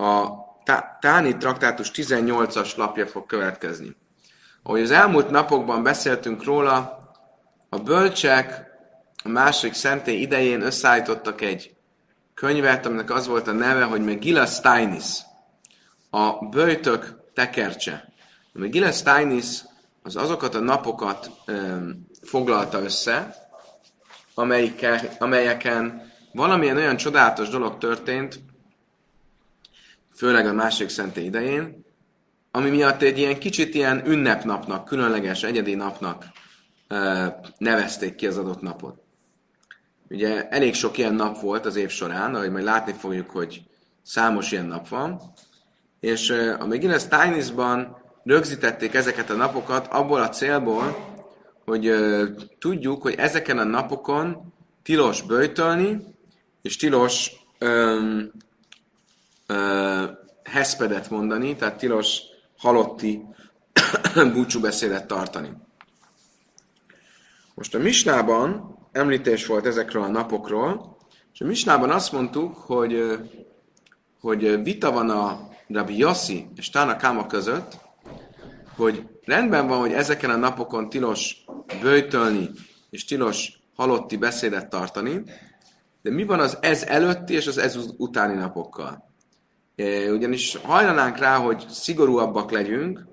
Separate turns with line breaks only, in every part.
a Táni traktátus 18-as lapja fog következni. Ahogy az elmúlt napokban beszéltünk róla, a bölcsek a második szentély idején összeállítottak egy könyvet, aminek az volt a neve, hogy Megilla Steinis, a böjtök tekercse. A Megilla Steinis az azokat a napokat um, foglalta össze, amelyeken, amelyeken valamilyen olyan csodálatos dolog történt, főleg a másik szentély idején, ami miatt egy ilyen kicsit ilyen ünnepnapnak, különleges, egyedi napnak nevezték ki az adott napot. Ugye elég sok ilyen nap volt az év során, ahogy majd látni fogjuk, hogy számos ilyen nap van, és a McGinnis Tinisban rögzítették ezeket a napokat abból a célból, hogy tudjuk, hogy ezeken a napokon tilos böjtölni, és tilos heszpedet mondani, tehát tilos halotti búcsúbeszédet tartani. Most a Misnában említés volt ezekről a napokról, és a Misnában azt mondtuk, hogy, hogy vita van a Rabbi Yossi és Tána Káma között, hogy rendben van, hogy ezeken a napokon tilos bőjtölni és tilos halotti beszédet tartani, de mi van az ez előtti és az ez utáni napokkal? Ugyanis hajlanánk rá, hogy szigorúabbak legyünk,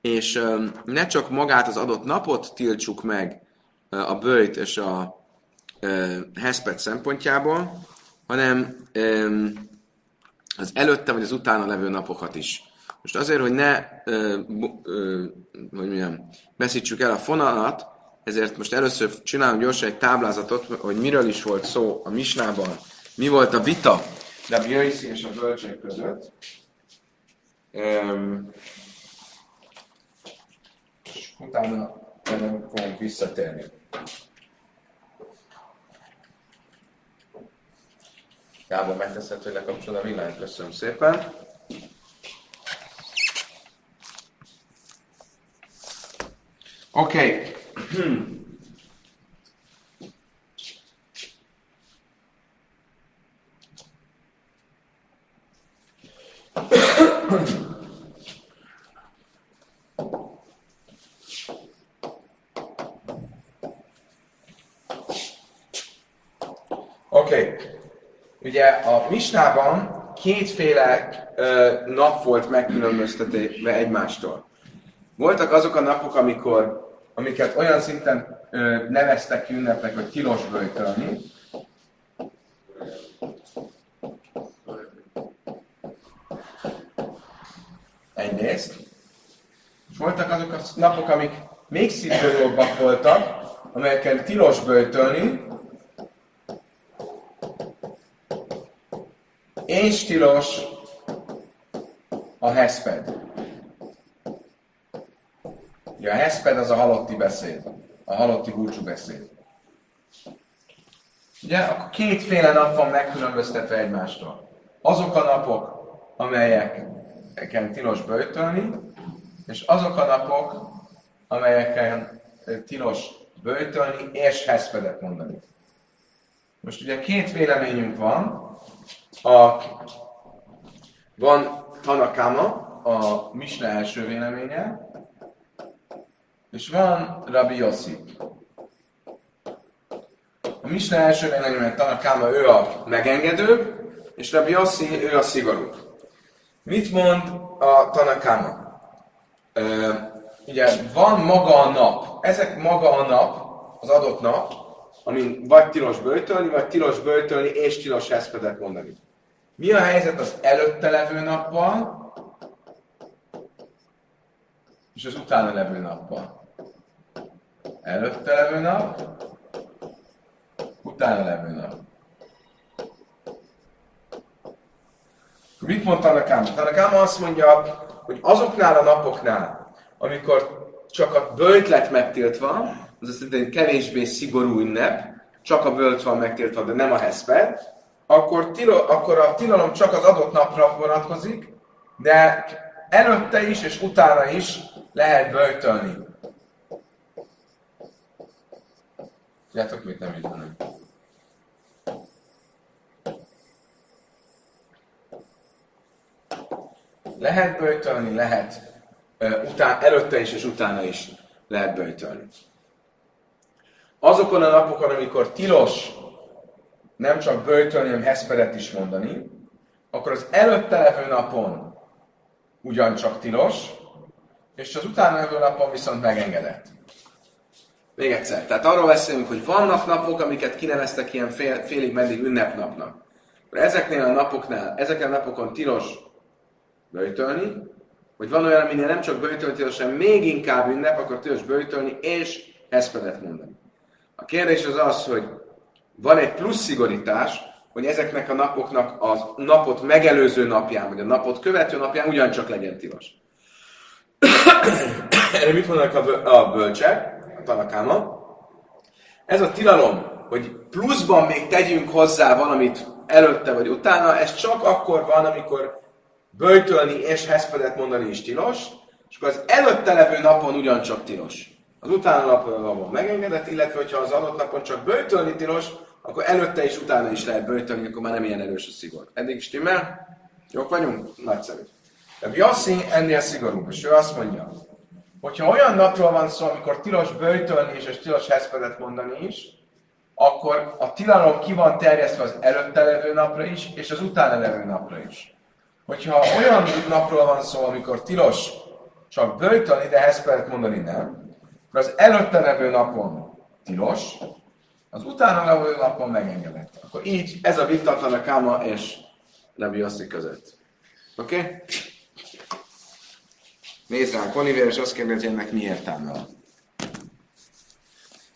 és ne csak magát az adott napot tiltsuk meg a bőjt és a heszpet szempontjából, hanem az előtte vagy az utána levő napokat is. Most azért, hogy ne ö, ö, hogy mondjam, veszítsük el a fonalat, ezért most először csinálunk gyorsan egy táblázatot, hogy miről is volt szó a Misnában, mi volt a vita a Jöjszi és a bölcsek között. Um, és utána nem fogunk visszatérni. Gábor megteszed, hogy lekapcsol a villanyt. Köszönöm szépen. Oké. Okay. Ugye a Misnában kétféle ö, nap volt megkülönböztetve egymástól. Voltak azok a napok, amikor, amiket olyan szinten ö, neveztek ünnepnek, hogy tilos böjtölni, voltak azok a napok, amik még szigorúbbak voltak, amelyeken tilos böjtölni, és tilos a heszped. Ja, a heszped az a halotti beszéd, a halotti búcsú beszéd. Ugye, akkor kétféle nap van megkülönböztetve egymástól. Azok a napok, amelyeken tilos böjtölni, és azok a napok, amelyeken tilos böjtölni és heszpedet mondani. Most ugye két véleményünk van, a, van Tanakama, a Misna első véleménye, és van Rabbi Yossi. A Misna első véleménye, Tanakama, ő a megengedő, és Rabbi Yossi, ő a szigorú. Mit mond a Tanakama? Ugye van maga a nap. Ezek maga a nap, az adott nap, amin vagy tilos böjtölni, vagy tilos böjtölni és tilos heszpedet mondani. Mi a helyzet az előtte levő nappal, és az utána levő nappal? Előtte levő nap, utána levő nap. Mit mondta Tanakáma? Tanakáma azt mondja, hogy azoknál a napoknál, amikor csak a böjt lett megtiltva, az azt jelenti, kevésbé szigorú ünnep, csak a bölt van megtiltva, de nem a heszped, akkor, tilo, akkor a tilalom csak az adott napra vonatkozik, de előtte is és utána is lehet böjtölni. Tudjátok, mit nem így lehet böjtölni, lehet után, előtte is és utána is lehet böjtölni. Azokon a napokon, amikor tilos nem csak böjtölni, hanem heszpedet is mondani, akkor az előtte levő napon ugyancsak tilos, és az utána levő napon viszont megengedett. Még egyszer. Tehát arról beszélünk, hogy vannak napok, amiket kineveztek ilyen fél, félig meddig ünnepnapnak. Ezeknél a napoknál, ezeken a napokon tilos böjtölni, hogy van olyan, aminél nem csak böjtölni hanem még inkább ünnep, akkor tilos böjtölni és heszpedet mondani. A kérdés az az, hogy van egy plusz szigorítás, hogy ezeknek a napoknak a napot megelőző napján, vagy a napot követő napján ugyancsak legyen tilos. Erre mit mondanak a bölcsek, a tanakáma? Ez a tilalom, hogy pluszban még tegyünk hozzá valamit előtte vagy utána, ez csak akkor van, amikor böjtölni és heszpedet mondani is tilos, és akkor az előtte levő napon ugyancsak tilos. Az utána napon megengedett, illetve hogyha az adott napon csak böjtölni tilos, akkor előtte és utána is lehet böjtölni, akkor már nem ilyen erős a szigor. Eddig is stimmel? Jók vagyunk? Nagyszerű. De Biassi ennél szigorúbb, és ő azt mondja, hogyha olyan napról van szó, amikor tilos böjtölni is, és tilos heszpedet mondani is, akkor a tilalom ki van terjesztve az előtte levő napra is, és az utána levő napra is. Hogyha olyan napról van szó, amikor tilos csak böjtölni, de heszpedet mondani nem, akkor az előtte levő napon tilos, az utána levő napon megengedett. Akkor így ez a vitatlan a Káma és Levi között. Oké? Okay? Nézd ránk Oliver, és azt kérdezi, hogy ennek mi értelme van.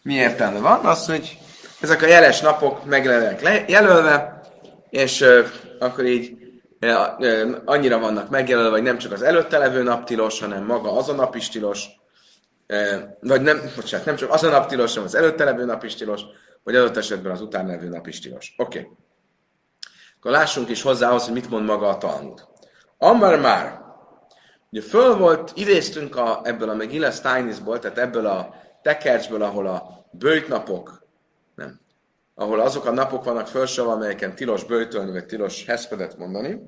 Mi értelme van? Az, hogy ezek a jeles napok meg jelölve, és uh, akkor így annyira vannak megjelölve, hogy nem csak az előtte levő nap tilos, hanem maga az a nap is tilos, vagy nem, bocsánat, nem csak az a nap tilos, hanem az előtte levő nap is tilos, vagy adott esetben az után levő nap is tilos. Oké. Okay. Akkor lássunk is hozzá ahhoz, hogy mit mond maga a Talmud. Amar már, ugye föl volt, idéztünk a, ebből a Megilla Steinisból, tehát ebből a tekercsből, ahol a bőjtnapok, nem, ahol azok a napok vannak felsővel, amelyeken tilos bőjtölni, vagy tilos heszpedet mondani.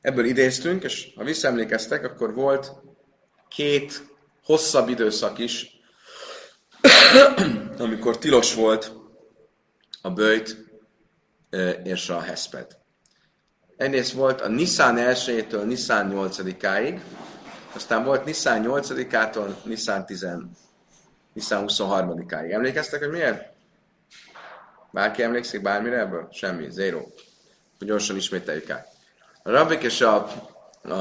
Ebből idéztünk, és ha visszaemlékeztek, akkor volt két hosszabb időszak is, amikor tilos volt a bőjt és a heszped. Egyrészt volt a Nissan 1-től Nissan 8-áig, aztán volt Nissan 8-ától Nissan 10 Nissan 23-áig. Emlékeztek, hogy miért? Bárki emlékszik bármire ebből? Semmi, zero. Gyorsan ismételjük át. A rabbik és a, a,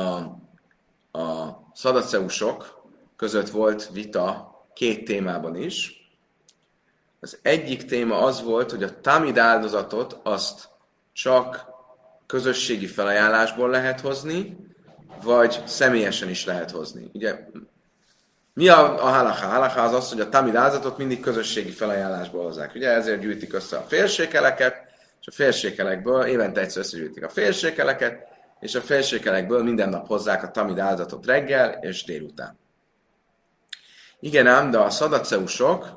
a szadaceusok között volt vita két témában is. Az egyik téma az volt, hogy a tamid áldozatot azt csak közösségi felajánlásból lehet hozni, vagy személyesen is lehet hozni. Ugye, mi a, a halaká? Halaká az az, hogy a tamid áldozatot mindig közösségi felajánlásból hozzák. Ugye ezért gyűjtik össze a félsékeleket, és a félsékelekből évente egyszer összegyűjtik a félsékeleket, és a félsékelekből minden nap hozzák a tamid áldozatot reggel és délután. Igen ám, de a szadaceusok,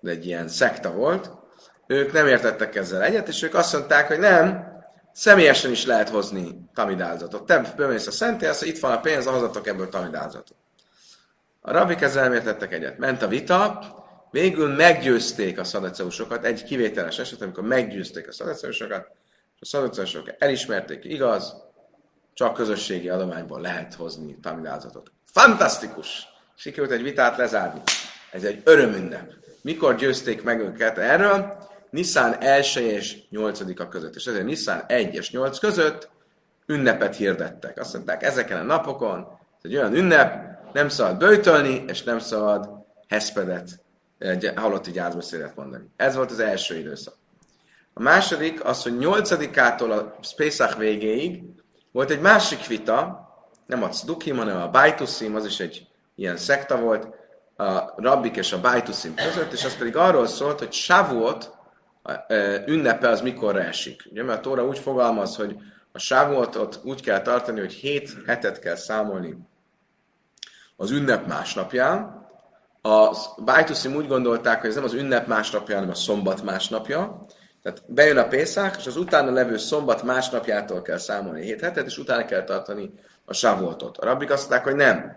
de egy ilyen szekta volt, ők nem értettek ezzel egyet, és ők azt mondták, hogy nem, személyesen is lehet hozni tamidálzatot. Te bemész a szentélyhez, itt van a pénz, hozatok ebből tamidálzatot. A rabik ezzel nem értettek egyet. Ment a vita, végül meggyőzték a szadaceusokat, egy kivételes eset, amikor meggyőzték a szadaceusokat, és a szadaceusok elismerték, igaz, csak közösségi adományból lehet hozni tamidálzatot. Fantasztikus! sikerült egy vitát lezárni. Ez egy örömünnep. Mikor győzték meg őket erről? Nissan 1 és 8 között. És ezért Nissan 1 és 8 között ünnepet hirdettek. Azt mondták, ezeken a napokon, ez egy olyan ünnep, nem szabad böjtölni, és nem szabad heszpedet, egy halotti gyászbeszédet mondani. Ez volt az első időszak. A második az, hogy 8-ától a Pesach végéig volt egy másik vita, nem a Cdukim, hanem a Bajtuszim, az is egy ilyen szekta volt a rabbik és a bajtuszim között, és az pedig arról szólt, hogy Shavuot ünnepe az mikorra esik. Ugye, mert a Tóra úgy fogalmaz, hogy a Shavuotot úgy kell tartani, hogy hét hetet kell számolni az ünnep másnapján. A Bajtuszim úgy gondolták, hogy ez nem az ünnep másnapja, hanem a szombat másnapja, Tehát bejön a Pészák, és az utána levő szombat másnapjától kell számolni 7 hetet, és utána kell tartani a savoltot. A rabbik azt mondták, hogy nem.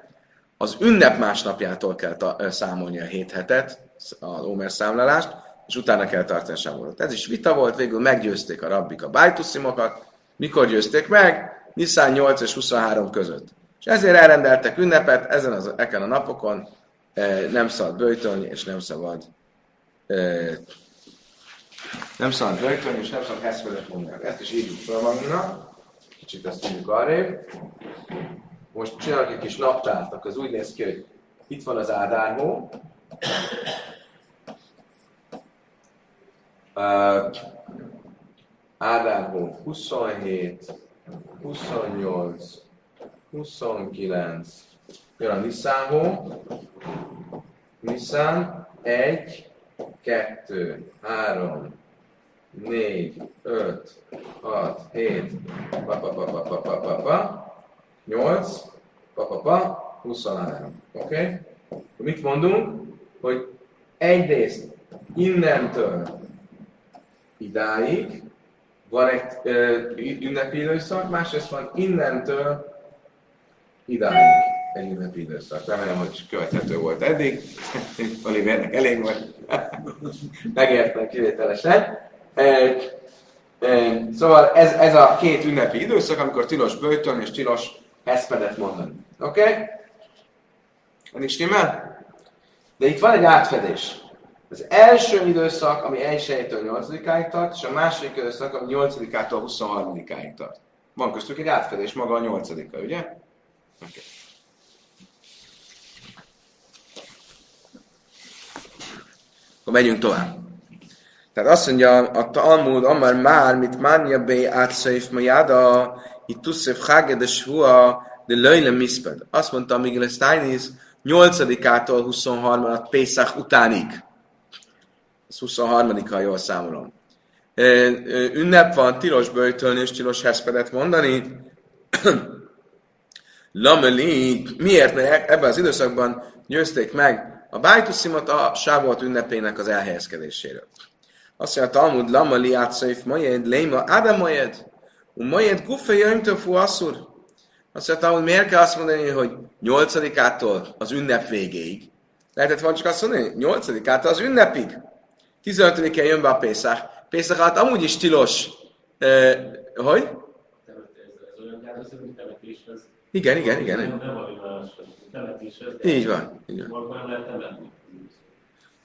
Az ünnep másnapjától kell ta- számolni a 7 hetet, az Omer számlálást, és utána kell tartani a savoltot. Ez is vita volt, végül meggyőzték a rabbik a bájtuszimokat. Mikor győzték meg? Nisztán 8 és 23 között. És ezért elrendeltek ünnepet, ezen az, eken a napokon nem szabad bőjtölni, és nem szabad nem szabad bőjtölni, és nem szabad eszmedet mondani. Ezt is írjuk fel magunknak. Kicsit ezt mondjuk arrébb. Most csinálok egy kis naptárt, akkor az úgy néz ki, hogy itt van az ádárhó. Ádárhó 27, 28, 29, jön a Niszánhó, Niszán, 1, 2, 3, 4, 5, 6, 7, pa, pa, pa, pa, pa, pa, pa, pa, 8, pa, pa, pa, 23. Oké? Okay? Mit mondunk? Hogy egyrészt innentől idáig van egy ünnepi időszak, másrészt van innentől idáig egy ünnepi időszak. Remélem, hogy követhető volt eddig. Olivernek elég volt. Megértem kivételesen. Szóval ez, ez a két ünnepi időszak, amikor tilos bőjtön és tilos eszpedet mondani. Oké? Okay? Ennig stimmel? De itt van egy átfedés. Az első időszak, ami 1-től 8-áig tart, és a második időszak, ami 8-ától 23-áig tart. Van köztük egy átfedés, maga a 8 ugye? Okay. Akkor megyünk tovább. Tehát azt mondja a Talmud, Amar már, mit mánja be átszöjf majáda, itt tuszef háge de svua, de löjle miszped. Azt mondta Miguel Steinis, 8-ától 23 Pészak utánig. Ez 23 ha jól számolom. Ünnep van, tilos bőjtölni és tilos heszpedet mondani. Lameli, miért? Mert ebben az időszakban győzték meg a bájtuszimot a sávolt ünnepének az elhelyezkedéséről. Azt mondja, Talmud, Lamali átszöjf majed, léma, Adam majed, u majed gufe jöjmtől fu asszur. Azt mondja, Talmud, miért kell azt mondani, hogy nyolcadikától az ünnep végéig? Lehetett volna csak azt mondani, nyolcadikától az ünnepig. 15-én jön be a Pészak. Pészak alatt amúgy is tilos. Uh, hogy? Igen, igen, igen. Így van. Így van.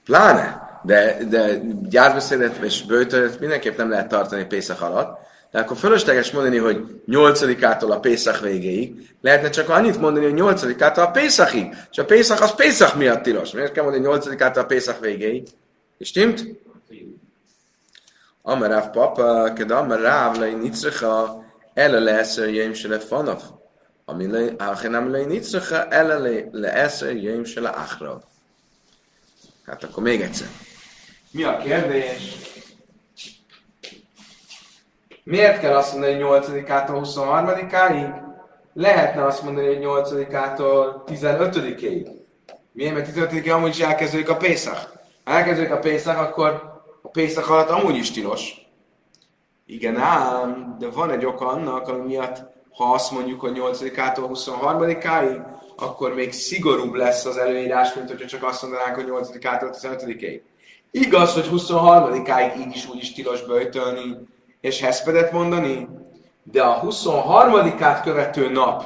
Pláne. De, de gyászbeszédet és bőtölet mindenképp nem lehet tartani Pészak alatt. De akkor fölösleges mondani, hogy 8-ától a Pészak végéig. Lehetne csak annyit mondani, hogy 8-ától a Pészakig. És a Pészak az Pészak miatt tilos. Miért kell mondani 8-ától a Pészak végéig? És timt? Amarav papa, kad amarav lei nitzrecha, ele leeszer jöjjön se le fanav. Ami le, nitzrecha, ele leeszer jöjjön se le achrav. Hát akkor még egyszer. Mi a kérdés? Miért kell azt mondani, hogy 8-ától 23-áig? Lehetne azt mondani, hogy 8-ától 15-ig. Miért? Mert 15-ig amúgy is elkezdődik a Pészak. Ha elkezdődik a Pészak, akkor a Pészak alatt amúgy is tilos. Igen ám, de van egy oka annak, ami miatt, ha azt mondjuk, hogy 8-ától 23-áig, akkor még szigorúbb lesz az előírás, mint hogyha csak azt mondanánk, hogy 8-ától 15-ig. Igaz, hogy 23-áig így is úgy is tilos böjtölni és heszpedet mondani, de a 23-át követő nap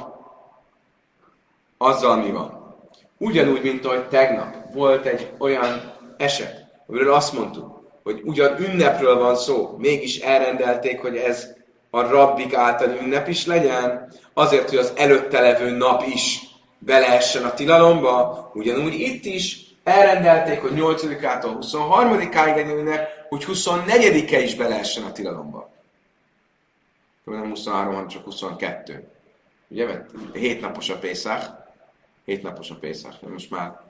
azzal mi van? Ugyanúgy, mint ahogy tegnap volt egy olyan eset, amiről azt mondtuk, hogy ugyan ünnepről van szó, mégis elrendelték, hogy ez a rabbik által ünnep is legyen, azért, hogy az előtte levő nap is beleessen a tilalomba, ugyanúgy itt is elrendelték, hogy 8-ától 23-áig legyen ünnep, hogy 24-e is beleessen a tilalomba. Nem 23, hanem csak 22. Ugye, mert 7 napos a Pészák, 7 napos a Pészák, most már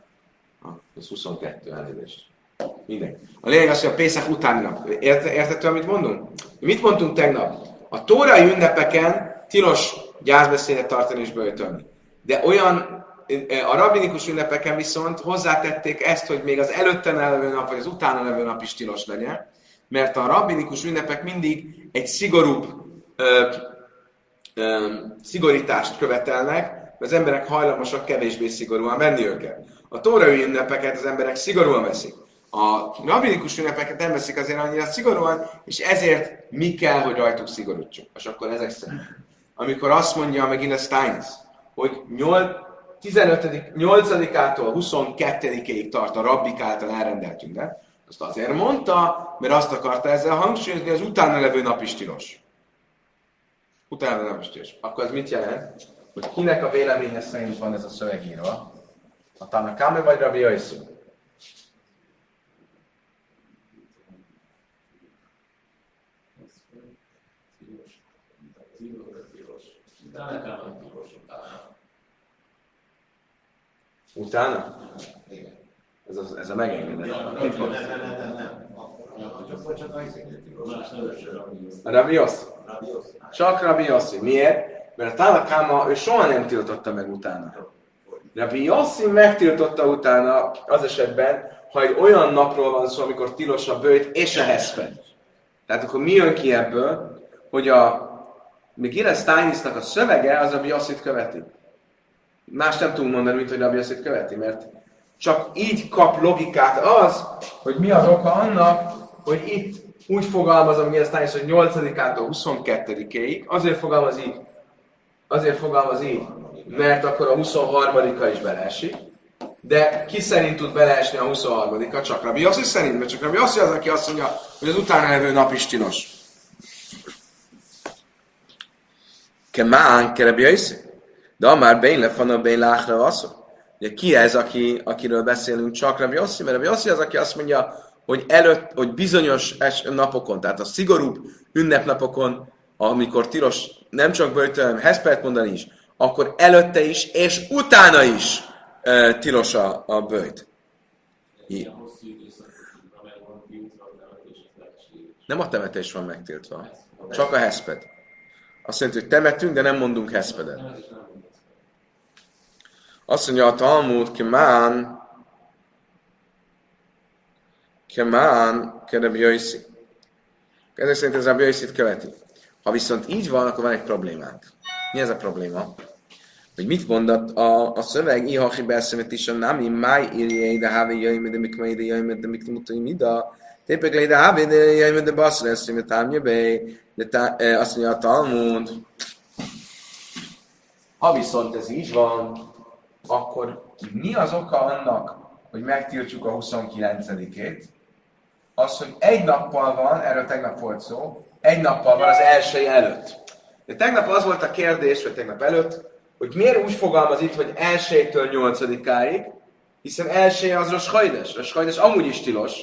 ez 22 elnézést. Minden. A lényeg az, hogy a Pészak utáni nap. Érte, értető, amit mondunk? Mit mondtunk tegnap? A tórai ünnepeken tilos gyászbeszédet tartani és böjtölni. De olyan a rabinikus ünnepeken viszont hozzátették ezt, hogy még az előtte levő nap, vagy az utána levő nap is tilos legyen. mert a rabbinikus ünnepek mindig egy szigorúbb ö, ö, szigorítást követelnek, az emberek hajlamosak kevésbé szigorúan venni őket. A tórai ünnepeket az emberek szigorúan veszik. A rabbinikus ünnepeket nem veszik azért annyira szigorúan, és ezért mi kell, hogy rajtuk szigorítsuk. És akkor ezek szerint. Amikor azt mondja megint a Steins, hogy 15. 8-ától 22-ig tart a rabbik által elrendelt ünnep, azt azért mondta, mert azt akarta ezzel hangsúlyozni, hogy az utána levő nap is tilos. Utána nap is tilos. Akkor ez mit jelent? Hogy kinek a véleménye szerint van ez a szövegírva? A Tanakame vagy Rabbi Yossi? Utána? Ez a, ez a megengedett. A Rabbi Yossi. Csak Rabbi Yossi. Miért? Mert a Tanakáma ő soha nem tiltotta meg utána. Rabbi Yossi megtiltotta utána az esetben, ha egy olyan napról van szó, amikor tilos a bőjt és a heszped. Tehát akkor mi jön ki ebből, hogy a Megillah Steinisnak a szövege az Rabbi Yossit követi. Más nem tudunk mondani, mint hogy Yossit követi, mert csak így kap logikát az, hogy mi az oka annak, hogy itt úgy fogalmaz a Megillah Steinis, hogy 8-ától 22-ig, azért fogalmaz így, azért fogalmaz így, mert akkor a 23-a is beleesik, de ki szerint tud beleesni a 23-a? Csak Rabbi Yossi szerint, mert csak Rabbi Yossi az, aki azt mondja, hogy az utána levő nap is tilos. Kemán, Yossi. De már Bein lefana Bein láhra az, Ugye ki ez, aki, akiről beszélünk csak Rabbi Yossi? Mert Rabbi Yossi az, aki azt mondja, hogy előtt, hogy bizonyos napokon, tehát a szigorúbb ünnepnapokon, amikor tilos nem csak bőjtően, heszpert mondani is, akkor előtte is, és utána is e, tilos a, a bőjt. Nem a temetés van megtiltva, csak a heszped. Azt jelenti, hogy temetünk, de nem mondunk heszpedet. Azt mondja a Talmud, Kemán, Kemán, Kereb Jöjszi. Ezek szerint ez a Jöjszit követi. Ha viszont így van, akkor van egy problémánk. Mi ez a probléma? Hogy mit mondott a, a szöveg, Ihachi beszémet is a nami, máj írjai, de hávi jöjj, de mik majd jöjj, de mik mutai mida. Tépek le, de hávi, de jöjj, de basz lesz, hogy támja be. De e, azt mondja a Talmud. Ha viszont ez így van, akkor mi az oka annak, hogy megtiltjuk a 29-ét? Az, hogy egy nappal van, erről tegnap volt szó, egy nappal van az első előtt. De tegnap az volt a kérdés, vagy tegnap előtt, hogy miért úgy fogalmaz itt, hogy elsőtől nyolcadikáig, hiszen első az a Hajdes. a Hajdes amúgy is tilos.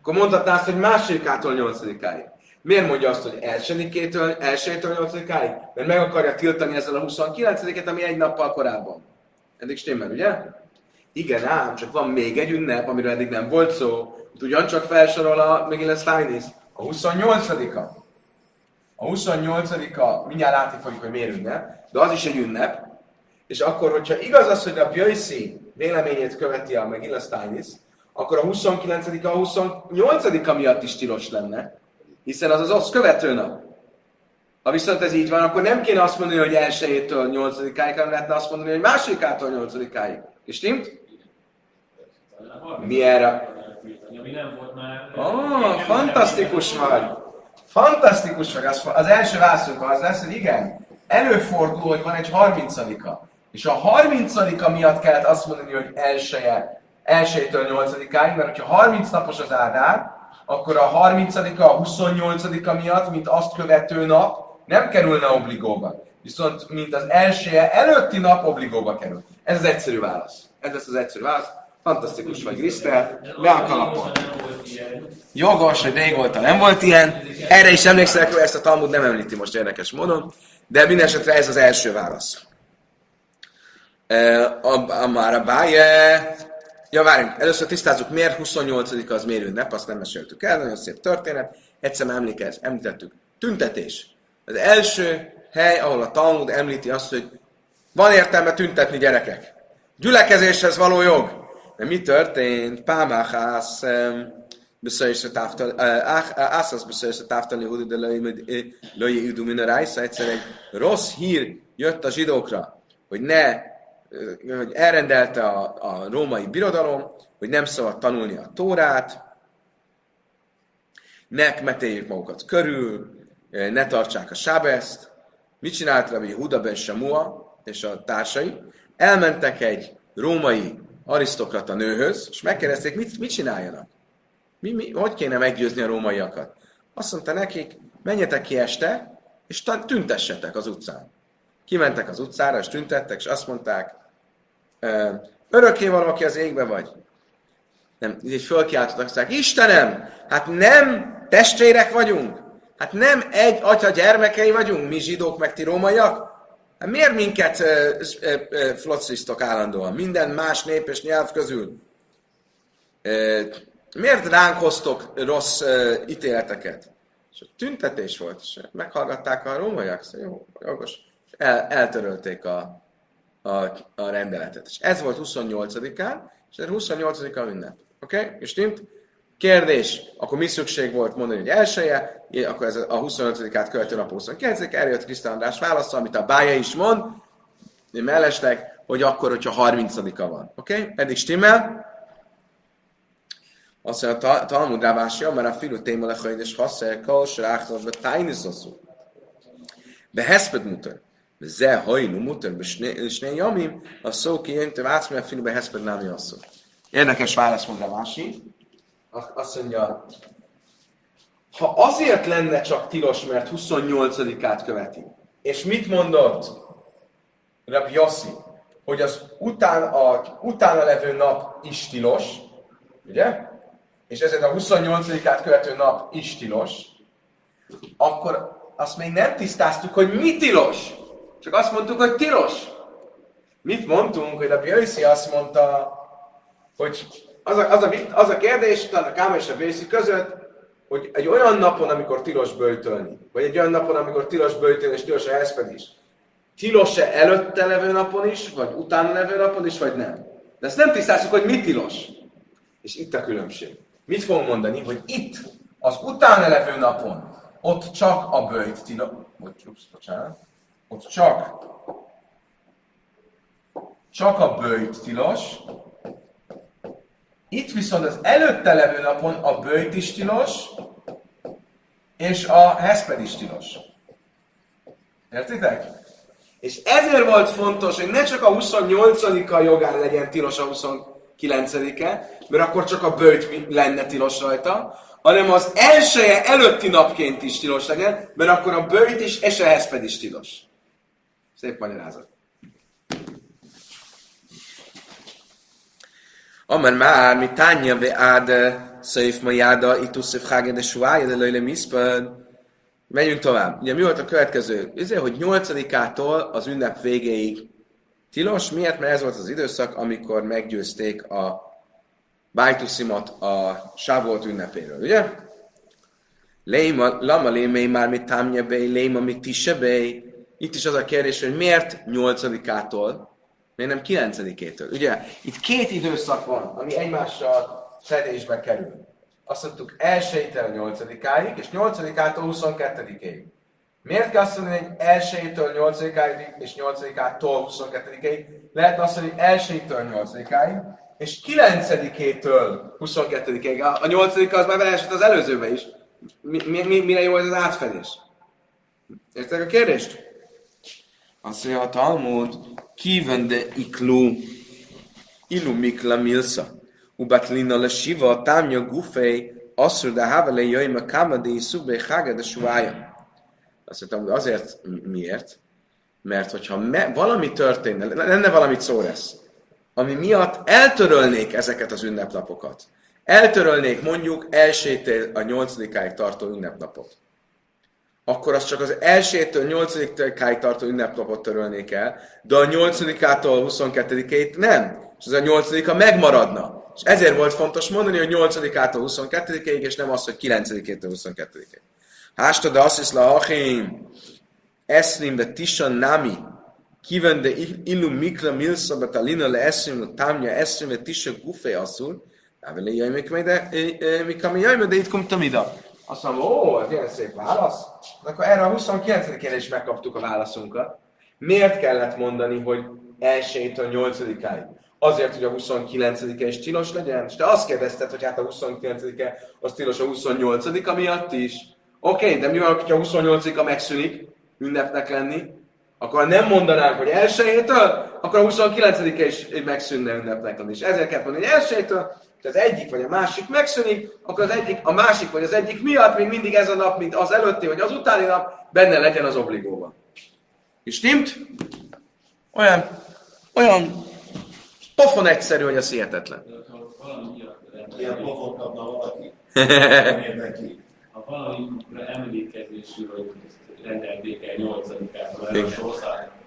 Akkor mondhatná azt, hogy másodikától nyolcadikáig. Miért mondja azt, hogy elsőnikétől, elsőtől nyolcadikáig? Mert meg akarja tiltani ezzel a 29-et, ami egy nappal korábban. Eddig stimmel, ugye? Igen, ám, csak van még egy ünnep, amiről eddig nem volt szó. Itt ugyancsak felsorol a Megillah Steinis. A 28-a. A 28-a, mindjárt látni fogjuk, hogy miért ünnep, de az is egy ünnep. És akkor, hogyha igaz az, hogy a Bjöjszi véleményét követi a Megillah Steinis, akkor a 29 a 28 miatt is tilos lenne, hiszen az az azt követő nap. Ha viszont ez így van, akkor nem kéne azt mondani, hogy elsőjétől 8-áig, hanem lehetne azt mondani, hogy másodikától 8-áig. És timt? Mi erre? Oh, fantasztikus vagy! Fantasztikus vagy! Az, az első válaszunk az lesz, hogy igen, előfordul, hogy van egy 30-a. És a 30 miatt kellett azt mondani, hogy elsője, elsőjétől 8-áig, mert hogyha 30 napos az ádár, akkor a 30 a 28 miatt, mint azt követő nap, nem kerülne obligóba. Viszont, mint az elsője előtti nap obligóba kerül. Ez az egyszerű válasz. Ez lesz az egyszerű válasz. Fantasztikus vagy, Krisztel. Le a kalapon. Jogos, hogy régóta nem volt ilyen. Erre is emlékszek, hogy ezt a Talmud nem említi most érdekes módon. De minden esetre ez az első válasz. A, a már a báje... Ja, várjunk, először tisztázzuk, miért 28 az miért ünnep, azt nem meséltük el, nagyon szép történet. Egyszer emlékez, említettük. Tüntetés. Az első hely, ahol a Talmud említi azt, hogy van értelme tüntetni gyerekek. Gyülekezéshez való jog. De mi történt? Pámáhász táftal, Ászász beszélsz a táftal Yehudi, de löjje idú min a rájsz, egyszer egy rossz hír jött a zsidókra, hogy ne, hogy elrendelte a, a római birodalom, hogy nem szabad tanulni a tórát, ne metéljék magukat körül, ne tartsák a sábeszt. Mit csinált Rabbi Huda ben Samua és a társai? Elmentek egy római arisztokrata nőhöz, és megkérdezték, mit, mit csináljanak. Mi, mi, hogy kéne meggyőzni a rómaiakat? Azt mondta nekik, menjetek ki este, és tüntessetek az utcán. Kimentek az utcára, és tüntettek, és azt mondták, örökké valaki az égbe vagy. Nem, így fölkiáltottak, azt mondták, Istenem, hát nem testvérek vagyunk? Hát nem egy atya gyermekei vagyunk, mi zsidók, meg ti rómaiak? Hát miért minket uh, állandóan? Minden más nép és nyelv közül? miért ránk hoztok rossz uh, ítéleteket? És tüntetés volt, és meghallgatták a rómaiak, szóval jó, jogos. El, eltörölték a, a, a rendeletet. És ez volt 28-án, és ez 28-a ünnep. Oké? Okay? És stimmt? Kérdés, akkor mi szükség volt mondani, hogy elsője, akkor ez a 25-át követő nap 29 erre jött Krisztán András válasza, amit a bája is mond, mellesleg, hogy akkor, hogyha 30-a van. Oké? Okay? Eddig stimmel? Azt mondja, Talmud rávásja, mert a filu téma lechaid és hasszer, kal, sráchtal, be tájniszaszú. Be heszped mutar. Sné jamim, a szó ki jön, te a filu be heszped námi asszó. Érdekes válasz mond Rávási. Azt mondja, ha azért lenne csak tilos, mert 28-át követi, és mit mondott Rabbi Yossi, hogy az után, a, utána levő nap is tilos, ugye? És ezért a 28-át követő nap is tilos, akkor azt még nem tisztáztuk, hogy mi tilos. Csak azt mondtuk, hogy tilos. Mit mondtunk, hogy a Bjöjszi azt mondta, hogy az a, az a, az a kérdés, talán a Káma és a Bjöjszi között, hogy egy olyan napon, amikor tilos böjtölni, vagy egy olyan napon, amikor tilos böjtölni, és tilos a is, tilos-e előtte levő napon is, vagy utána levő napon is, vagy nem? De ezt nem tisztázunk, hogy mi tilos. És itt a különbség. Mit fogunk mondani? Hogy itt, az utána levő napon, ott csak a bőjt tilos, ups, bocsánat, ott csak csak a bőjt tilos, itt viszont az előtte levő napon a bőjt is tilos, és a heszped is tilos. Értitek? És ezért volt fontos, hogy ne csak a 28-a jogán legyen tilos a 29-e, mert akkor csak a bőjt lenne tilos rajta, hanem az elsője előtti napként is tilos legyen, mert akkor a bőjt és a heszped is tilos. Szép magyarázat. Amar már, mi tánya be ád széf ma jáda, itt uszif háge de suája, de lőle. Menjünk tovább. Ugye mi volt a következő? Ezért, hogy nyolcadikától az ünnep végéig tilos. Miért? Mert ez volt az időszak, amikor meggyőzték a Bájtuszimat a Sávolt ünnepéről, ugye? Léma, lama lémei már mit támja be, léma mit tisebei. Itt is az a kérdés, hogy miért nyolcadikától, miért nem kilencedikétől? Ugye, itt két időszak van, ami egymással fedésbe kerül. Azt mondtuk elsőtől nyolcadikáig, és nyolcadikától 22-ig. Miért kell azt mondani, hogy elsőtől nyolcadikáig, és nyolcadikától 22-ig? Lehet azt mondani, hogy elsőtől nyolcadikáig, és 9-től 22-ig. A 8 az már beleesett az előzőbe is. Mi, mi, mire jó ez az átfedés? Értek a kérdést? Azt mondja a Talmud, kívende iklu, ilu mikla milsa, ubatlina le shiva, támja gufej, asszur de havele jöjjme kamadi, szubbe hága de suája. Azt mondtam, hogy azért miért? Mert hogyha me, valami történne, lenne valami szóresz, ami miatt eltörölnék ezeket az ünnepnapokat. Eltörölnék mondjuk elsőtől a nyolcadikáig tartó ünnepnapot. Akkor az csak az elsőtől nyolcadikáig tartó ünnepnapot törölnék el, de a nyolcadikától 22 nem. És az a nyolcadika megmaradna. És ezért volt fontos mondani, hogy 8-ától 22-ig, és nem az, hogy 9-től 22-ig. Hásta de azt is la achim, eszlim de tisan nami, Kiven de illu mikla milsa betalina le eszrim le tamja eszrim le tisa gufe asszul, Áveli jaj, még de mi kami jaj, de itt komtam ide. Azt mondom, ó, ez ilyen szép válasz. Akkor erre a 29-én is megkaptuk a válaszunkat. Miért kellett mondani, hogy 1-től 8-áig? Azért, hogy a 29-e is tilos legyen? És te azt kérdezted, hogy hát a 29-e az tilos a 28-a miatt is. Oké, okay, de mi van, ha a 28-a megszűnik ünnepnek lenni? Akkor nem mondanánk, hogy elsőjétől, akkor a 29-e is megszűnne ünnepnek lenni. És ezért kell mondani, hogy elsőjétől, az egyik vagy a másik megszűnik, akkor az egyik, a másik vagy az egyik miatt még mindig ez a nap, mint az előtti vagy az utáni nap, benne legyen az obligóban. És stimmt? Olyan, olyan pofon egyszerű, hogy az hihetetlen.
Ilyen pofon kapna valaki. Ha valami emlékezésű, hogy rendelték el 8-át, mert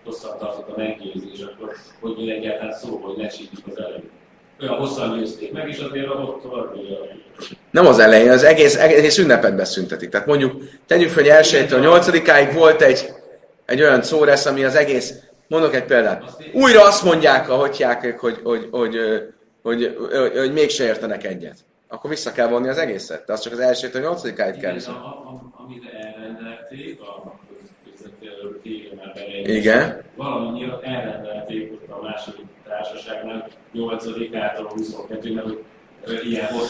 hosszan tartott a meggyőzés, akkor hogy jön egyáltalán szó, hogy ne az előtt olyan hosszan győzték meg, és azért ott tovább
nem az elején, az egész, egész ünnepet beszüntetik. Tehát mondjuk, tegyük fel, hogy elsőtől nyolcadikáig volt egy, egy olyan szóresz, ami az egész, mondok egy példát, újra azt mondják a hotyák, hogy, hogy, hogy, hogy, hogy, hogy, hogy mégse értenek egyet. Akkor vissza kell vonni az egészet. De az csak az elsőtől nyolcadikáig kell vissza.
Amit elrendelték, a
Igen.
Valami miatt elrendelték a második társaságnak 8-ától a 22-nek, hogy ilyen volt.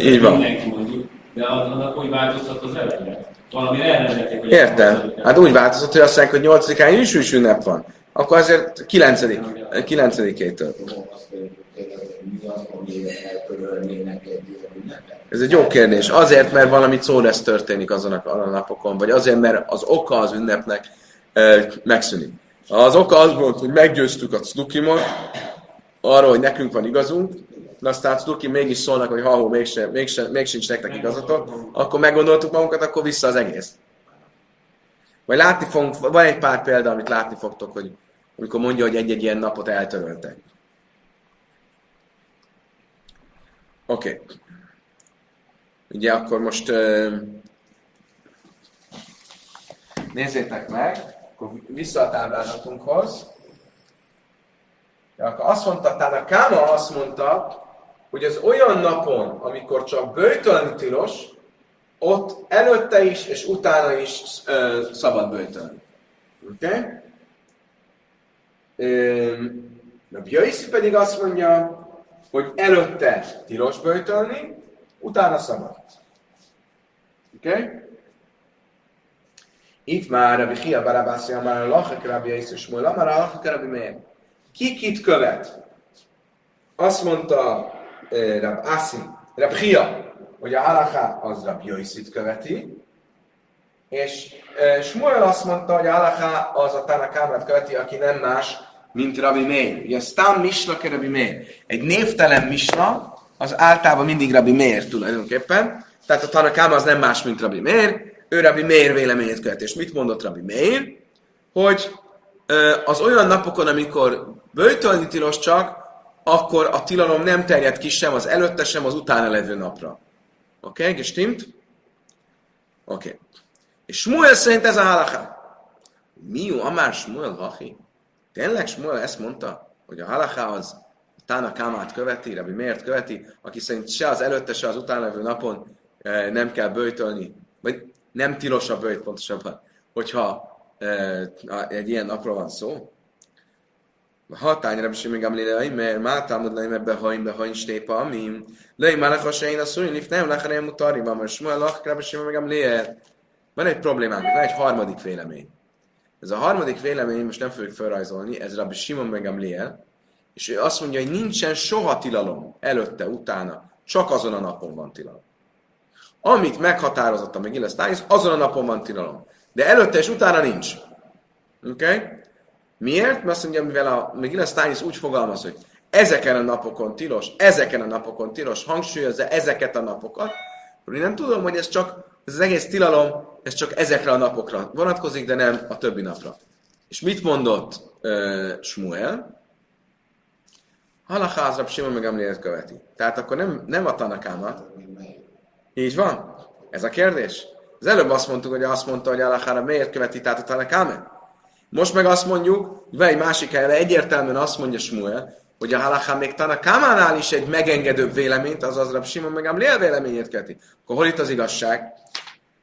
Így van.
Mindenki mondjuk, de annak hogy változtat az eleje? Valami elrendelték, hogy
Értem. Hát úgy változott, hogy azt mondják, hogy 8-án is is ünnep van. Akkor azért 9 9-től. Ez egy jó kérdés. Azért, mert valami lesz történik azon a napokon, vagy azért, mert az oka az ünnepnek megszűnik. Az oka az volt, hogy meggyőztük a Cnukimot arról, hogy nekünk van igazunk, de aztán a Cnukim mégis szólnak, hogy ha mégse, mégse, még sincs nektek igazatok, akkor meggondoltuk magunkat, akkor vissza az egész. Vagy látni fogunk, van egy pár példa, amit látni fogtok, hogy amikor mondja, hogy egy-egy ilyen napot eltöröltek. Oké. Okay. Ugye akkor most uh, nézzétek meg, akkor vissza a táblázatunkhoz. De akkor azt mondta, tehát a Káma azt mondta, hogy az olyan napon, amikor csak bőjtölni tilos, ott előtte is és utána is ö, szabad bőjtölni. Oké? Okay? A Bjaiszi pedig azt mondja, hogy előtte tilos bőjtölni, utána szabad. Oké? Okay? Itt már Rabbi Chia Barabászi, már a Lachak Rabbi Jézus Múl, már a Lachak Rabbi Meir. Ki kit követ? Azt mondta eh, Rab Asi, Rab Chia, hogy a halaká az Rab Jöjszit követi, és eh, Smuel azt mondta, hogy a halaká az a Tanakámát követi, aki nem más, mint Rabbi Meir. Ugye Stam Misla ke Rabbi Meir. Egy névtelen Misla, az általában mindig Rabbi Meir tulajdonképpen. Tehát a Tanakám az nem más, mint Rabbi Meir ő Rabbi Meir véleményét követ. És mit mondott Rabbi Meir? Hogy az olyan napokon, amikor bőjtölni tilos csak, akkor a tilalom nem terjed ki sem az előtte, sem az utána levő napra. Oké, okay? gestimmt? Oké. Okay. És Smuel szerint ez a halaká. Mi jó, amár Smuel hachi? Tényleg Smuel ezt mondta, hogy a halaká az Tána Kámát követi, Rabbi miért követi, aki szerint se az előtte, se az utána levő napon nem kell bőjtölni, vagy nem tilos a bőjt pontosabban, hogyha e, egy ilyen napról van szó. Ha tányra is még emlélei, mert már támad le, mert behaim, behaim stépa, ami lei már a hasain a szúrin, if nem lehenem mutari, van, mert sma sem meg emlél. Van egy problémánk, van egy harmadik vélemény. Ez a harmadik vélemény, most nem fogjuk felrajzolni, ez Rabbi Simon meg és ő azt mondja, hogy nincsen soha tilalom előtte, utána, csak azon a napon van tilalom. Amit meghatározott a Megillas Tájsz, azon a napon van tilalom. De előtte és utána nincs. Oké? Okay? Miért? Mert azt mondja, mivel a Megillas Tájsz úgy fogalmaz, hogy ezeken a napokon tilos, ezeken a napokon tilos, hangsúlyozza ezeket a napokat, én nem tudom, hogy ez csak, ez az egész tilalom, ez csak ezekre a napokra vonatkozik, de nem a többi napra. És mit mondott uh, Smuel? Halacházrab Simon meg követi. Tehát akkor nem, nem a Tanakámat, így van? Ez a kérdés? Az előbb azt mondtuk, hogy azt mondta, hogy Alahára miért követi tehát a Tanakáme? Most meg azt mondjuk, vagy egy másik helyre egyértelműen azt mondja Smuel, hogy a halaká még Tanakámánál is egy megengedőbb véleményt, azaz Rab Simon meg Amlél véleményét keti. Akkor hol itt az igazság?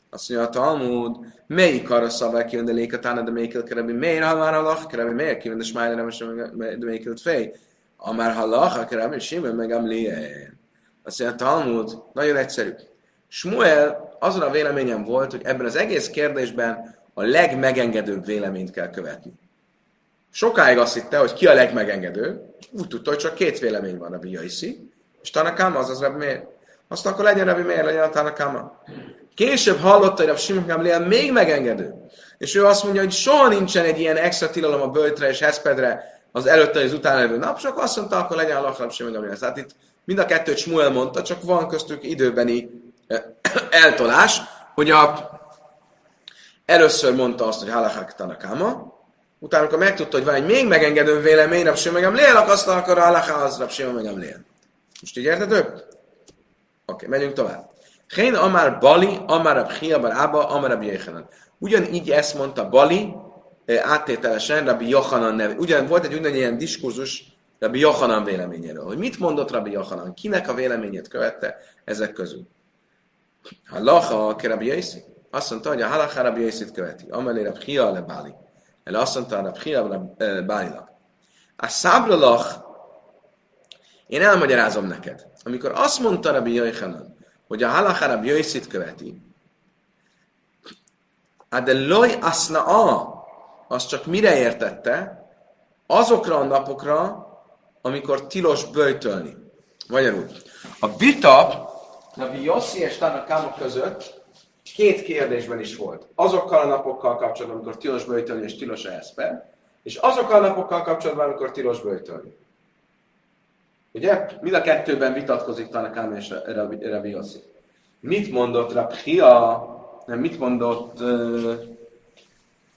Azt mondja a Talmud, melyik arra szabál ki, de lékatána, de melyik kerebi, miért ha már halach, kerebi, miért ki, de smájra, de melyik fej. A már halach, kerebi, Simon meg Amlél. Azt mondja a Talmud, nagyon egyszerű. Smuel azon a véleményem volt, hogy ebben az egész kérdésben a legmegengedőbb véleményt kell követni. Sokáig azt hitte, hogy ki a legmegengedő, úgy tudta, hogy csak két vélemény van, Rabbi Jaiszi, és Tanakama, az Rabbi Meir. Azt akkor legyen Rabbi Meir, legyen a Tanakama. Később hallotta, hogy a Simon Gamliel még megengedő. És ő azt mondja, hogy soha nincsen egy ilyen extra tilalom a böltre és heszpedre az előtte és utána levő nap, csak azt mondta, akkor legyen a Lachrab Simon Gamliel. Tehát itt mind a kettőt Smuel mondta, csak van köztük időbeni eltolás, hogy a, először mondta azt, hogy halachak tanakama, utána, amikor megtudta, hogy van egy még megengedő vélemény, Rab Shimon megem lél, akasztal, akkor halacha az Rab Shimon megem lél. Most így érted Oké, okay, megyünk tovább. Hén amár Bali, amár a Chia, bar Abba, amár Rabbi Yechanan. Ugyanígy ezt mondta Bali, áttételesen Rabbi Yochanan neve. Ugyan volt egy ugyanilyen ilyen diskurzus Rabbi Yochanan véleményéről, hogy mit mondott Rabbi Yochanan, kinek a véleményét követte ezek közül. Halacha ke Rabbi Yossi. Azt mondta, hogy a halacha Rabbi Yossi-t követi. Amelé Rabbi Chia le Bali. El azt mondta Rabbi Chia le Bálinak. A szábralach, én elmagyarázom neked. Amikor azt mondta Rabbi Yochanan, hogy a halacha Rabbi Yossi-t követi, de loj asna a, az csak mire értette? Azokra a napokra, amikor tilos böjtölni. Magyarul, a vita Rabbi Yossi és Tanakama között két kérdésben is volt. Azokkal a napokkal kapcsolatban, amikor tilos böjtölni és tilos eszpe, és azokkal a napokkal kapcsolatban, amikor tilos böjtölni. Ugye? Mind a kettőben vitatkozik Tanakama és Rabbi, Yossi. Mit mondott Rabhia, nem mit mondott uh,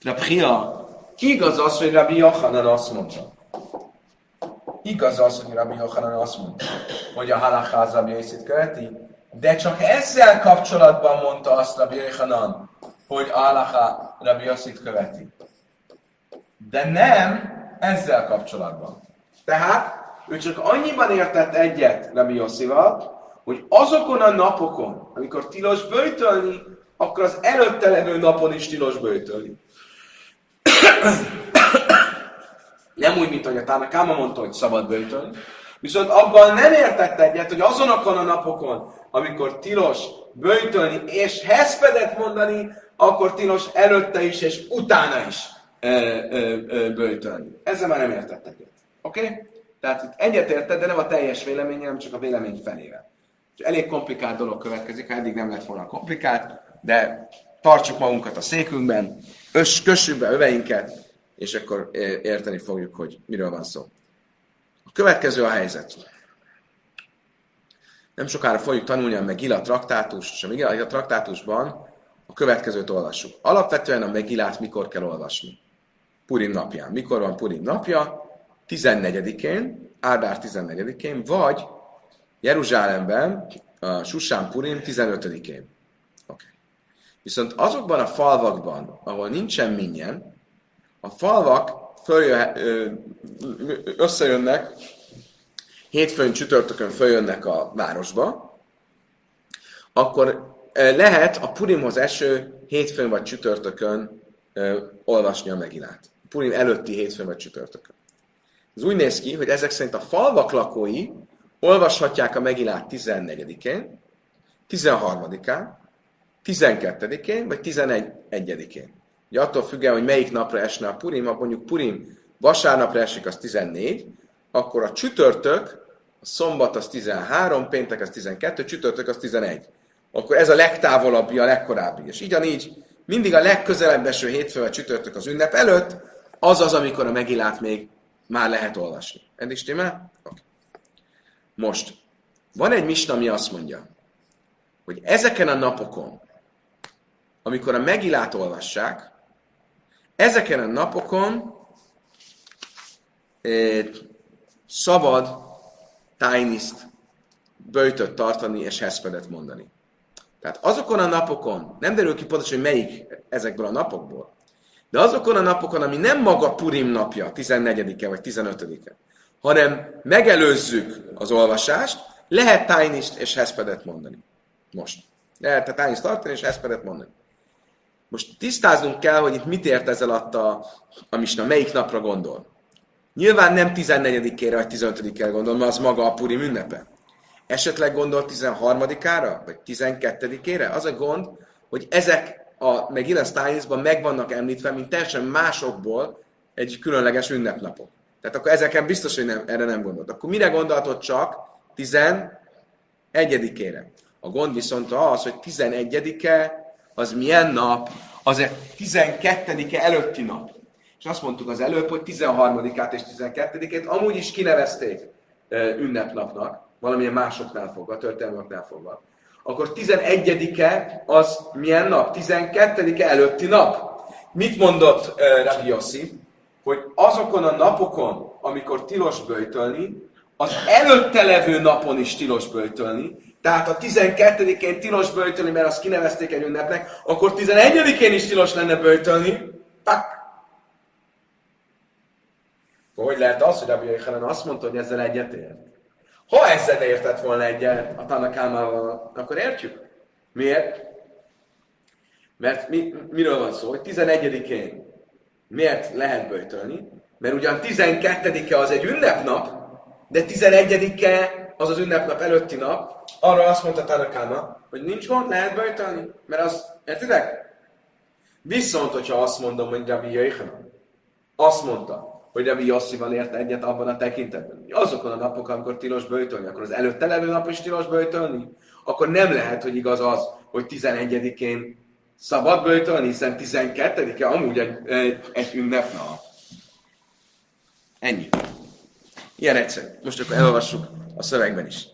Rabhia? Igaz az, hogy Rabbi Yochanan azt mondta. Igaz az, hogy Rabbi Yochanan azt mondta, hogy a halakház Rabbi Yossi követi, de csak ezzel kapcsolatban mondta azt Rabbi Yechanan, hogy Alaha Rabbi Yossit követi. De nem ezzel kapcsolatban. Tehát ő csak annyiban értett egyet Rabbi Yossival, hogy azokon a napokon, amikor tilos bőjtölni, akkor az előtte levő napon is tilos bőjtölni. Nem úgy, mint hogy a Tánakáma mondta, hogy szabad bőjtölni, Viszont abban nem értett egyet, hogy azonokon a napokon, amikor tilos böjtölni és heszpedet mondani, akkor tilos előtte is és utána is ö, ö, ö, böjtölni. Ezzel már nem értett egyet. Oké? Okay? Tehát itt egyet érted, de nem a teljes vélemény, hanem csak a vélemény felével. És elég komplikált dolog következik, ha eddig nem lett volna komplikált, de tartsuk magunkat a székünkben, ös, kössük be öveinket, és akkor érteni fogjuk, hogy miről van szó. Következő a helyzet. Nem sokára fogjuk tanulni a Megilla traktátus, és a Megilla traktátusban a következőt olvassuk. Alapvetően a Megillát mikor kell olvasni? Purim napján. Mikor van Purim napja? 14-én, Ádár 14-én, vagy Jeruzsálemben, a Susán Purim 15-én. Okay. Viszont azokban a falvakban, ahol nincsen minnyen, a falvak följöhe, összejönnek, hétfőn, csütörtökön följönnek a városba, akkor lehet a Purimhoz eső hétfőn vagy csütörtökön olvasni a megilát. Purim előtti hétfőn vagy csütörtökön. Ez úgy néz ki, hogy ezek szerint a falvak lakói olvashatják a megilát 14-én, 13-án, 12-én vagy 11-én. Ugye attól függően, hogy melyik napra esne a Purim, ha mondjuk Purim vasárnapra esik, az 14, akkor a csütörtök, a szombat az 13, péntek az 12, csütörtök az 11. Akkor ez a legtávolabbi, a legkorábbi. És így, mindig a legközelebb eső hétfő vagy csütörtök az ünnep előtt, az az, amikor a megilát még már lehet olvasni. Eddig stimmel? Okay. Most, van egy misna, ami azt mondja, hogy ezeken a napokon, amikor a megilát olvassák, Ezeken a napokon eh, szabad tájniszt, böjtöt tartani és heszpedet mondani. Tehát azokon a napokon, nem derül ki pontosan, hogy melyik ezekből a napokból, de azokon a napokon, ami nem maga Purim napja, 14-e vagy 15-e, hanem megelőzzük az olvasást, lehet tájnist és heszpedet mondani. Most. Lehet a tájnist tartani és heszpedet mondani. Most tisztáznunk kell, hogy itt mit ért ezzel alatt a, a misna, melyik napra gondol. Nyilván nem 14-ére vagy 15-ére gondol, mert az maga a Purim ünnepe. Esetleg gondol 13-ára, vagy 12-ére? Az a gond, hogy ezek a meg Illes meg vannak említve, mint teljesen másokból egy különleges ünnepnapok. Tehát akkor ezeken biztos, hogy nem, erre nem gondolt. Akkor mire gondoltod csak 11-ére? A gond viszont az, hogy 11-e az milyen nap? Az egy 12-e előtti nap. És azt mondtuk az előbb, hogy 13-át és 12-ét amúgy is kinevezték ünnepnapnak, valamilyen másoknál fogva, történelmeknál fogva. Akkor 11-e az milyen nap? 12-e előtti nap. Mit mondott uh, Rabbi Yossi? Hogy azokon a napokon, amikor tilos böjtölni, az előtte levő napon is tilos böjtölni, tehát a 12-én tilos böjtölni, mert azt kinevezték egy ünnepnek, akkor 11-én is tilos lenne böjtölni. Tak! Hogy lehet az, hogy Rabbi Yochanan azt mondta, hogy ezzel egyetért? Ha ezzel értett volna egyet a Tanakámával, akkor értjük. Miért? Mert mi, miről van szó? Hogy 11-én miért lehet böjtölni? Mert ugyan 12-e az egy ünnepnap, de 11-e az az ünnepnap előtti nap, arra azt mondta Tanakáma, hogy nincs gond, lehet böjtölni, mert az, értitek? Viszont, hogyha azt mondom, hogy Rabbi Jöjjhanan, azt mondta, hogy Rabbi Yossival ért egyet abban a tekintetben, hogy azokon a napokon, amikor tilos böjtölni, akkor az előtte levő nap is tilos böjtölni, akkor nem lehet, hogy igaz az, hogy 11-én szabad böjtölni, hiszen 12-e amúgy egy, egy, egy ünnepnap. Ennyi. Ilyen egyszerű. Most akkor elolvassuk a szövegben is.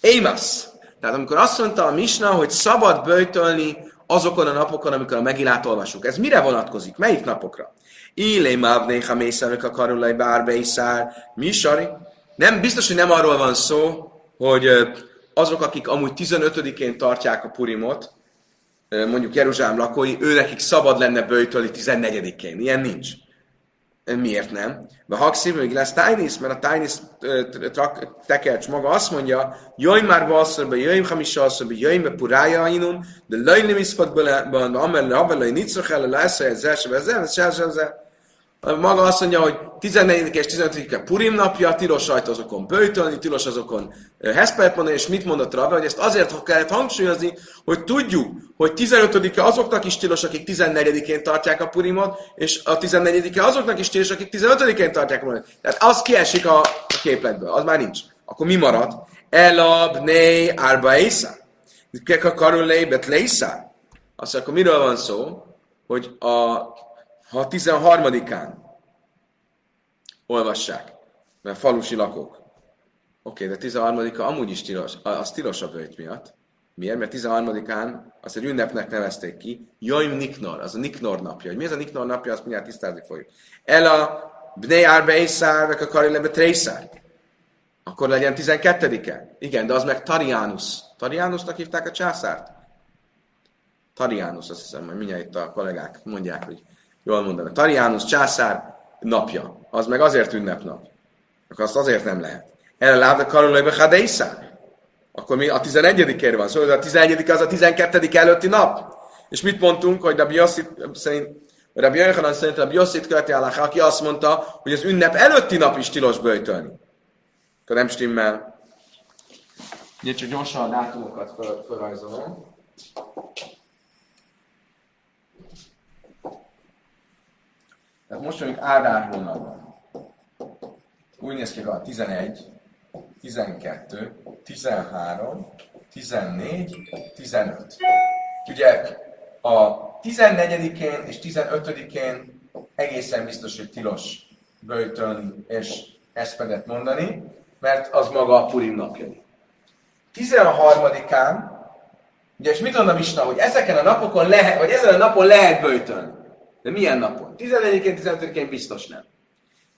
Émasz. Tehát amikor azt mondta a Misna, hogy szabad böjtölni azokon a napokon, amikor a megilát olvasjuk. Ez mire vonatkozik? Melyik napokra? Ilé mávné, ha mészárnak a karulai bárbeisár, mi sari? Nem, biztos, hogy nem arról van szó, hogy azok, akik amúgy 15-én tartják a Purimot, mondjuk Jeruzsálem lakói, ő nekik szabad lenne böjtölni 14-én. Ilyen nincs. Miért nem? Hakszív, hogy lesz Tainis, mert a Tainis tekercs maga azt mondja, jöjj már valszorba, jöjj hamisra alszorba, jöjj be purája ainun, de löjj nem iszpat bele, amellé, amellé, nincs el, lesz, ez első, ez első, ez első, maga azt mondja, hogy 14 és 15 e Purim napja, tilos rajta azokon böjtölni, tilos azokon heszpelt mondani, és mit mondott Rabbi, hogy ezt azért kellett hangsúlyozni, hogy tudjuk, hogy 15-e azoknak is tilos, akik 14-én tartják a Purimot, és a 14-e azoknak is tilos, akik 15-én tartják a Purimot. Tehát az kiesik a, a képletből, az már nincs. Akkor mi marad? Elab, né, árba észá. Keka karul lébet lészá. Azt akkor miről van szó? Hogy a ha 13-án olvassák, mert falusi lakók. Oké, de 13-a amúgy is tilos, az tilos a bőjt miatt. Miért? Mert 13-án azt egy ünnepnek nevezték ki, Joim Niknor, az a Niknor napja. Hogy mi ez a Niknor napja, azt mindjárt tisztázni fogjuk. El a Bnei Arbe a Karilebe Trészár. Akkor legyen 12-e. Igen, de az meg Tarianus. Tarianusnak hívták a császárt? Tarianus, azt hiszem, hogy mindjárt itt a kollégák mondják, hogy jól mondanak. Tarianus császár napja, az meg azért ünnepnap. Akkor azt azért nem lehet. Erre lábda karolajba hadeisza. Akkor mi a 11 van szóval a 11 az a 12 előtti nap. És mit mondtunk, hogy Rabbi Yossi szerint, Rabbi Yochanan szerint Rabbi Yossit követi Allah, aki azt mondta, hogy az ünnep előtti nap is tilos böjtölni. Akkor nem stimmel. Ugye csak gyorsan a dátumokat fel, felrajzolom. Tehát most mondjuk Ádár hónapban. Úgy néz ki, hogy 11, 12, 13, 14, 15. Ugye a 14-én és 15-én egészen biztos, hogy tilos böjtölni és eszpedet mondani, mert az maga a Purim napja. 13-án, ugye és mit mondom Isna, hogy ezeken a napokon lehet, vagy ezen a napon lehet böjtölni. De milyen napon? 14-én, 15-én biztos nem.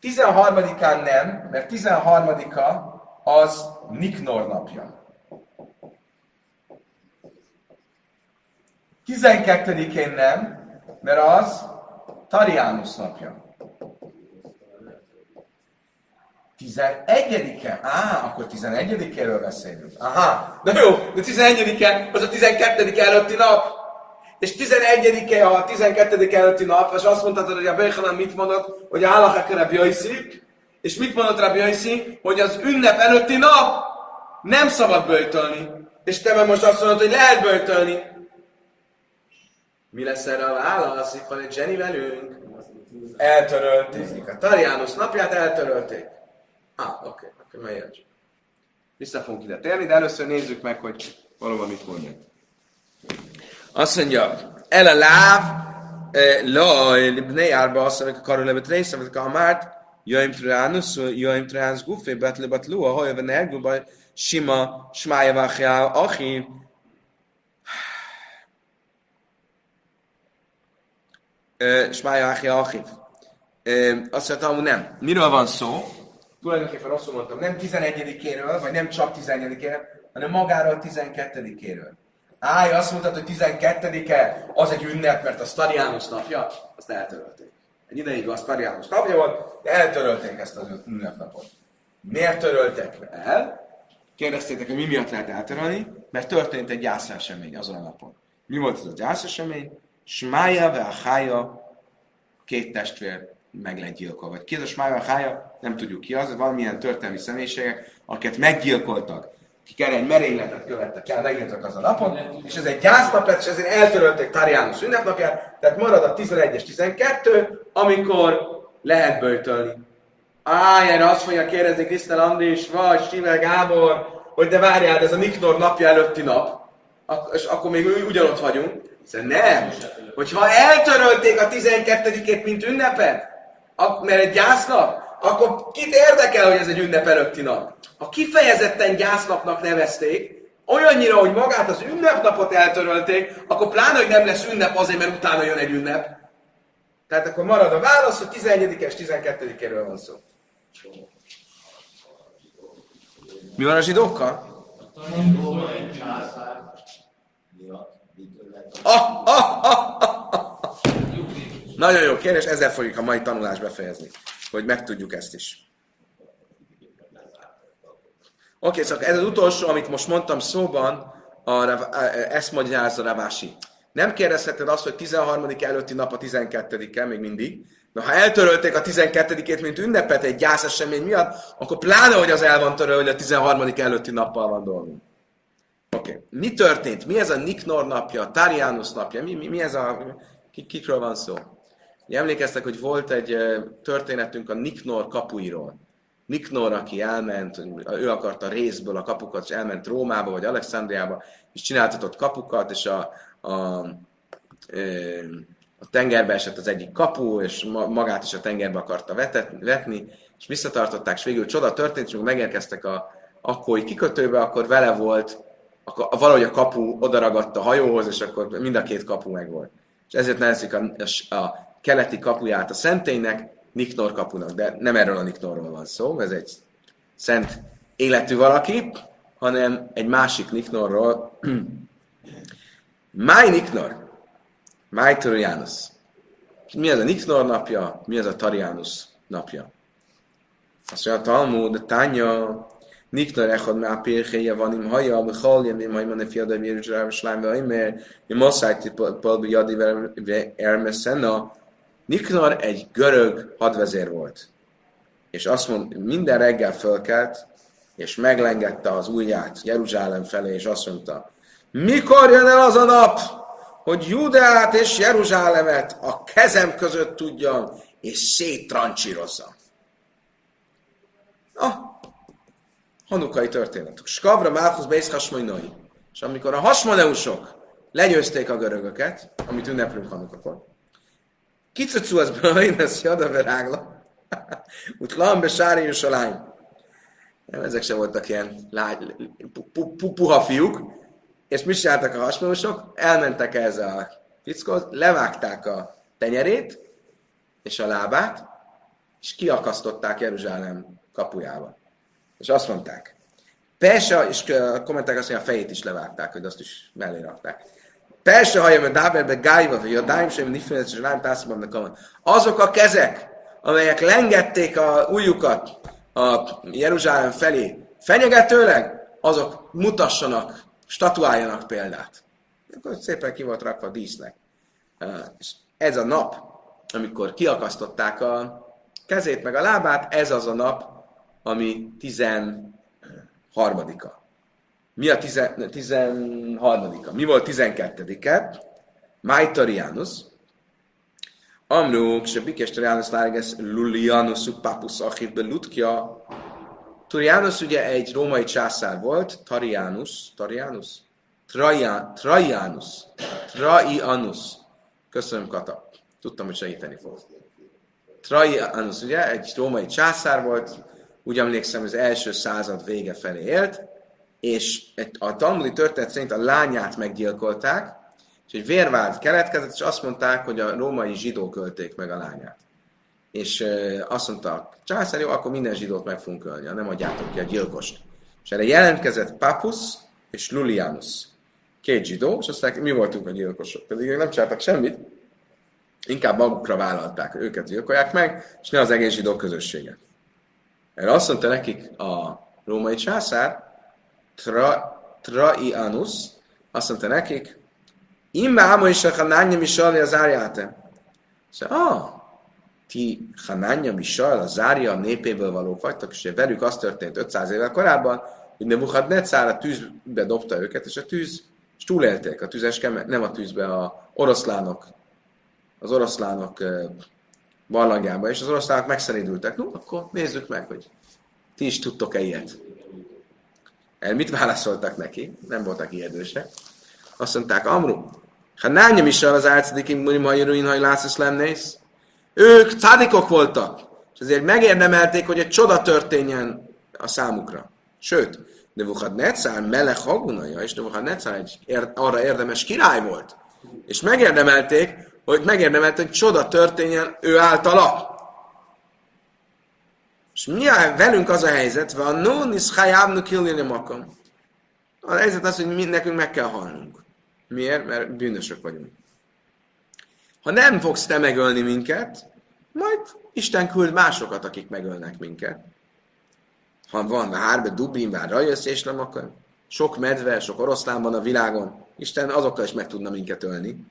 13-án nem, mert 13-a az Niknor napja. 12-én nem, mert az Tarianus napja. 11-e? Á, akkor 11-éről beszélünk. Aha, na jó, de 11-e az a 12 előtti nap. És 11-e a 12 előtti nap, és azt mondtad, hogy a Bechanan mit mondott, hogy a Jaiszi, és mit mondott Rabbi Jaiszi, hogy az ünnep előtti nap nem szabad böjtölni. És te meg most azt mondod, hogy lehet böjtölni. Mi lesz erre a válasz? Itt van egy Jenny velünk. Eltörölték. A Tarianus napját eltörölték. Ah, oké, okay, akkor melyet. Vissza fogunk ide térni, de először nézzük meg, hogy valóban mit mondják. Azt mondja, el e, a láv, la, libnei árba asszavek a karulebet részevet, a márt, jöjjön tránus, jöjjön tránus gufé, betlebat a hajjön nerguba, sima, smájavachjá, achi, smája achja e, achiv. E, azt mondtam, hogy nem. Miről van szó? Tulajdonképpen rosszul mondtam, nem 11-éről, vagy nem csak 11-éről, hanem magáról a 12-éről. Áj, azt mondtad, hogy 12-e az egy ünnep, mert a Starianus napja, azt eltörölték. Egy ideig a Starianus napja volt, de eltörölték ezt az ünnepnapot. Miért töröltek el? Kérdeztétek, hogy mi miatt lehet eltörölni? Mert történt egy gyászesemény azon a napon. Mi volt ez a gyászesemény? Smája ve a két testvér meg lett gyilkolva. Vagy ki az a Smája hája, nem tudjuk ki az, valamilyen történelmi személyiségek, akiket meggyilkoltak, akik erre egy merényletet követtek el, megjelentek az a napon, és ez egy gyásznap lett, és ezért eltörölték Tarianus ünnepnapját, tehát marad a 11 és 12, amikor lehet böjtölni. Áj, erre azt fogja kérdezni Krisztel Andris, vagy Stivel Gábor, hogy de várjál, ez a Niknor napja előtti nap, és akkor még ugyanott vagyunk. Szóval nem. Hogyha eltörölték a 12-ét, mint ünnepet, mert egy gyásznap, akkor kit érdekel, hogy ez egy ünnep előtti nap? Ha kifejezetten gyásznapnak nevezték, olyannyira, hogy magát az ünnepnapot eltörölték, akkor pláne, hogy nem lesz ünnep azért, mert utána jön egy ünnep. Tehát akkor marad a válasz, hogy 11-es, 12-éről van szó. Mi van a zsidókkal? Ah, ah, ah, Nagyon jó kérdés, ezzel fogjuk a mai tanulást befejezni, hogy megtudjuk ezt is. Oké, okay, szóval ez az utolsó, amit most mondtam szóban, a, ezt magyarázza Ravási. Nem kérdezheted azt, hogy 13. előtti nap a 12-e még mindig, de ha eltörölték a 12-ét, mint ünnepet egy gyászesemény miatt, akkor pláne, hogy az el van törölve, hogy a 13. előtti nappal van dolgunk. Oké. Okay. Mi történt? Mi ez a Niknor napja, Tarianus napja? Mi, mi, mi ez a... Kikről van szó? Emlékeztek, hogy volt egy történetünk a Niknor kapuiról. Niknor, aki elment, ő akarta részből a kapukat, és elment Rómába vagy Alexandriába, és csináltatott kapukat, és a, a, a tengerbe esett az egyik kapu, és magát is a tengerbe akarta vetet, vetni, és visszatartották, és végül csoda történt, és megérkeztek a akkori kikötőbe, akkor vele volt, akkor valahogy a kapu odaragadt a hajóhoz, és akkor mind a két kapu megvolt. És ezért nevezik a, a, a keleti kapuját a szentélynek, Niknor kapunak, de nem erről a Niknorról van szó, ez egy szent életű valaki, hanem egy másik Niknorról. Máj Niknor, Máj Tarianus. Mi ez a Niknor napja, mi ez a Tarianus napja? Azt mondja, Talmud, a Tánya, Niknor echad már pérhéje van im haja, ami halja, mi majd van fiadai Jeruzsálem, slám, vagy mert mi masszájti palbi jadi ermeszena, Niknor egy görög hadvezér volt, és azt mond, minden reggel fölkelt, és meglengette az ujját Jeruzsálem felé, és azt mondta, mikor jön el az a nap, hogy Judeát és Jeruzsálemet a kezem között tudjam, és széttrancsírozzam. Na, hanukai történetük. Skavra Málkusz Bész Hasmoinoi. És amikor a hasmoneusok legyőzték a görögöket, amit ünneplünk Hanukakor, Az Brainas Jada Verágla. Ut Lambe Sári Jerusalem. Nem, ezek sem voltak ilyen lágy, pu, pu, puha fiúk. És mit csináltak a hasonlósok? Elmentek ez a fickóhoz, levágták a tenyerét és a lábát, és kiakasztották Jeruzsálem kapujába. És azt mondták, Persze, és kommentek azt mondja, a fejét is levágták, hogy azt is mellé rakták. Persze, ha jön Dáberbe Gájva, vagy a Dáim sem Nifenet, és Lám Tászban Azok a kezek, amelyek lengették a ujjukat a Jeruzsálem felé fenyegetőleg, azok mutassanak, statuáljanak példát. Akkor szépen ki volt rakva a dísznek. És ez a nap, amikor kiakasztották a kezét meg a lábát, ez az a nap, ami 13 Mi a 13 Mi volt 12-e? Májtarianus. Amru, se bikes Tarianus láreges Lulianus papus achit Lutkja. Turianus ugye egy római császár volt, Tarianus, Tarianus, Trajanus, Traianus. Köszönöm, Kata. Tudtam, hogy segíteni fog. Trajanus ugye egy római császár volt, úgy emlékszem, az első század vége felé élt, és a talmudi történet szerint a lányát meggyilkolták, és egy vérvált keletkezett, és azt mondták, hogy a római zsidók ölték meg a lányát. És azt mondta császár, jó, akkor minden zsidót meg fogunk ölni, nem adjátok ki a gyilkost. És erre jelentkezett Papus és Lulianus. Két zsidó, és aztán mi voltunk a gyilkosok, pedig nem csináltak semmit, inkább magukra vállalták, őket gyilkolják meg, és ne az egész zsidó közösséget. Erre azt mondta nekik a római császár, tra, Traianus, azt mondta nekik, Imbe ámo is a Hanányja Misali az árjáte. Szóval, ah, ti Hanányja Misal, a zárja népéből valók vagytok, és velük az történt 500 évvel korábban, hogy Nebuchadnezzar a tűzbe dobta őket, és a tűz, és túlélték a tüzes kemen, nem a tűzbe, a oroszlánok, az oroszlánok barlangjába, és az oroszlánok megszerédültek. No, akkor nézzük meg, hogy ti is tudtok-e ilyet. Mit válaszoltak neki? Nem voltak ijedősek. Azt mondták, Amru, ha nányom is az álcadikim murim hajruin haj lászesz lennész. Ők cádikok voltak, és ezért megérdemelték, hogy egy csoda történjen a számukra. Sőt, Nebuchadnezzar melech hagunaja, és Nebuchadnezzar egy arra érdemes király volt. És megérdemelték, hogy megérdemelte, hogy csoda történjen ő általa. És mi a, velünk az a helyzet, van no niszhájábnu kilni makom. A helyzet az, hogy mi, nekünk meg kell halnunk. Miért? Mert bűnösök vagyunk. Ha nem fogsz te megölni minket, majd Isten küld másokat, akik megölnek minket. Ha van hárbe dubin, vár rajössz, és nem akar. Sok medve, sok oroszlán van a világon. Isten azokkal is meg tudna minket ölni.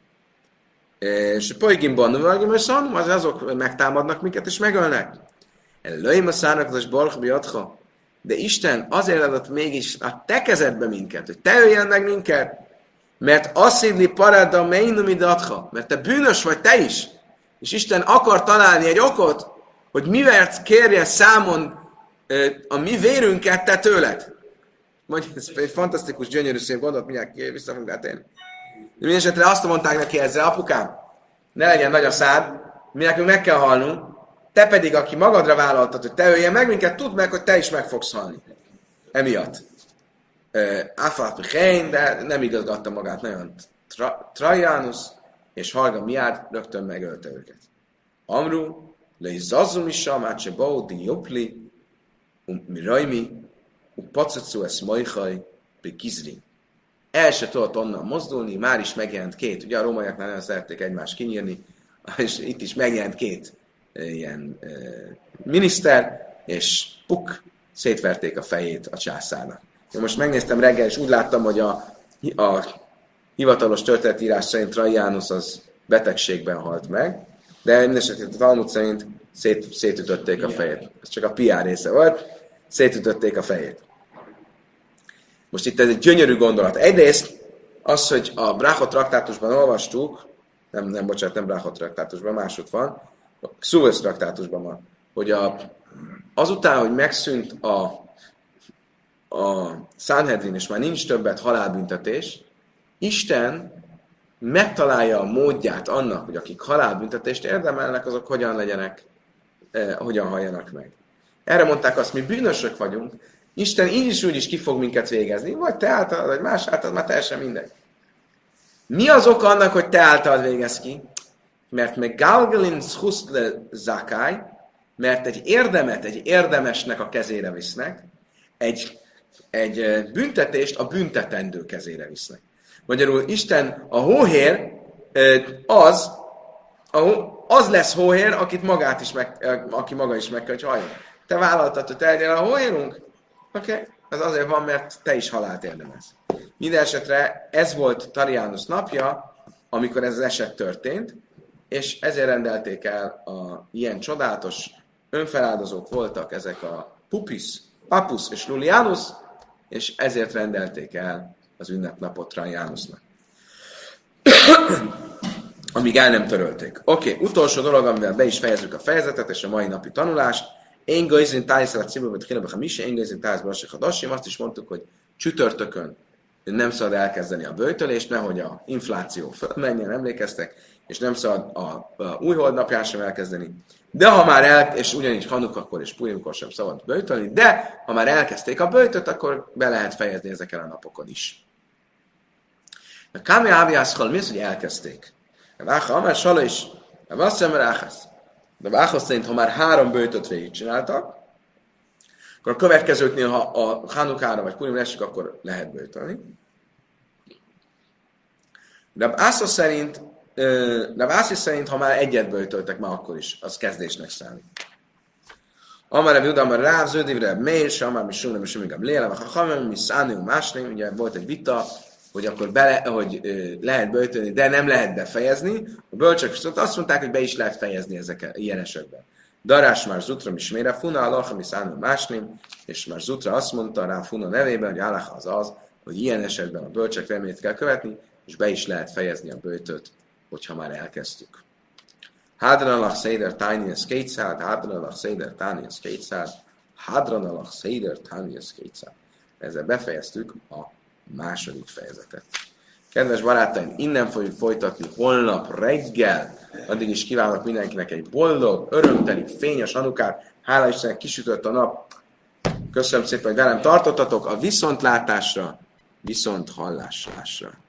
És Poigimban, Vagimösszon, az azok megtámadnak minket és megölnek. Előim a szárnak az Barch biadha. De Isten azért adott mégis a te kezedbe minket, hogy te öljen meg minket, mert asszidli parada meinumi datha, mert te bűnös vagy te is. És Isten akar találni egy okot, hogy mivel kérje számon a mi vérünket te tőled. Mondja, ez egy fantasztikus, gyönyörű szép gondolat, mindjárt vissza fogunk átélni. De minden esetre azt mondták neki ezzel, apukám, ne legyen nagy a szád, mi nekünk meg kell halnunk, te pedig, aki magadra vállaltad, hogy te öljen meg minket, tudd meg, hogy te is meg fogsz halni. Emiatt. Afat Michén, de nem igazgatta magát nagyon tra, Trajanus, és Harga miát rögtön megölte őket. Amru, le is zazzum is samát se bau di jopli, um mi rajmi, um pacacu es majhaj, be gizri el se tudott onnan mozdulni, már is megjelent két, ugye a rómaiaknál nagyon szerették egymást kinyírni, és itt is megjelent két ilyen miniszter, és puk, szétverték a fejét a császárnak. Én most megnéztem reggel, és úgy láttam, hogy a, a hivatalos történetírás szerint Trajanus az betegségben halt meg, de mindesetre a Talmud szerint szét, szétütötték a fejét. Ez csak a PR része volt, szétütötték a fejét. Most itt ez egy gyönyörű gondolat. Egyrészt az, hogy a Brachot traktátusban olvastuk, nem, nem, bocsánat, nem Brachot traktátusban, másod van, Xuvesz traktátusban van, hogy a, azután, hogy megszűnt a, a Sanhedrin, és már nincs többet halálbüntetés, Isten megtalálja a módját annak, hogy akik halálbüntetést érdemelnek, azok hogyan legyenek, eh, hogyan halljanak meg. Erre mondták azt, mi bűnösök vagyunk, Isten így is úgy is ki fog minket végezni, vagy te általad, vagy más általad, már teljesen mindegy. Mi az oka annak, hogy te általad végez ki? Mert meg Galgalin Schuszle Zakai, mert egy érdemet egy érdemesnek a kezére visznek, egy, egy büntetést a büntetendő kezére visznek. Magyarul Isten a hóhér az, az lesz hóhér, akit magát is meg, aki maga is meg kell, hogy halljon. te vállaltad, hogy te a hóérunk? Oké, okay. ez azért van, mert te is halált érdemelsz. Minden esetre ez volt Tarianus napja, amikor ez az eset történt, és ezért rendelték el a ilyen csodálatos önfeláldozók voltak ezek a Pupis, Papus és Lulianus, és ezért rendelték el az ünnepnapot Trajanusnak. Amíg el nem törölték. Oké, okay, utolsó dolog, amivel be is fejezzük a fejezetet és a mai napi tanulást. Én gajzin tájszalát cibőbet kéne a mise, én gajzin tájszalát a dasim. Azt is mondtuk, hogy csütörtökön nem szabad elkezdeni a bőtölést, nehogy a infláció fölmenjen, emlékeztek, és nem szabad a, a új holdnapján sem elkezdeni. De ha már el, és ugyanígy Hanukkakor és Purimkor sem szabad bőtölni, de ha már elkezdték a bőtöt, akkor be lehet fejezni ezeken a napokon is. A Kami Áviászkal mi az, hogy elkezdték? A Váha Amár Sala is, a Vasszem Ráhász. De Váha szerint, ha már három bőtöt végigcsináltak, akkor a következőknél, ha a Hanukára vagy Purimra esik, akkor lehet bőtölni. De Ásza szerint de Vászi szerint, ha már egyet bőtöltek már akkor is, az kezdésnek számít. Amár a Judam a Ráv, Zöldivre, Mér, se Amár mi Sulam, és még a Léle, a Hamem, mi Szánium, Másném, ugye volt egy vita, hogy akkor bele, hogy lehet bőtölni, de nem lehet befejezni. A bölcsök viszont azt mondták, hogy be is lehet fejezni ezek ilyen esetben. Darás már Zutra Mismére, Funa Allah, mi Szánium, Másném, és már Zutra azt mondta rá Funa nevében, hogy Allah az az, hogy ilyen esetben a bölcsek remét kell követni, és be is lehet fejezni a bőtöt hogyha már elkezdtük. Hadranalach Seder Tinius kétszád, Hadranalach Seder Tinius kétszád, Hadranalach Seder Tinius kétszád. Ezzel befejeztük a második fejezetet. Kedves barátaim, innen fogjuk folytatni holnap reggel. Addig is kívánok mindenkinek egy boldog, örömteli, fényes anukát. Hála Istennek kisütött a nap. Köszönöm szépen, hogy velem tartottatok a viszontlátásra, viszont hallásra.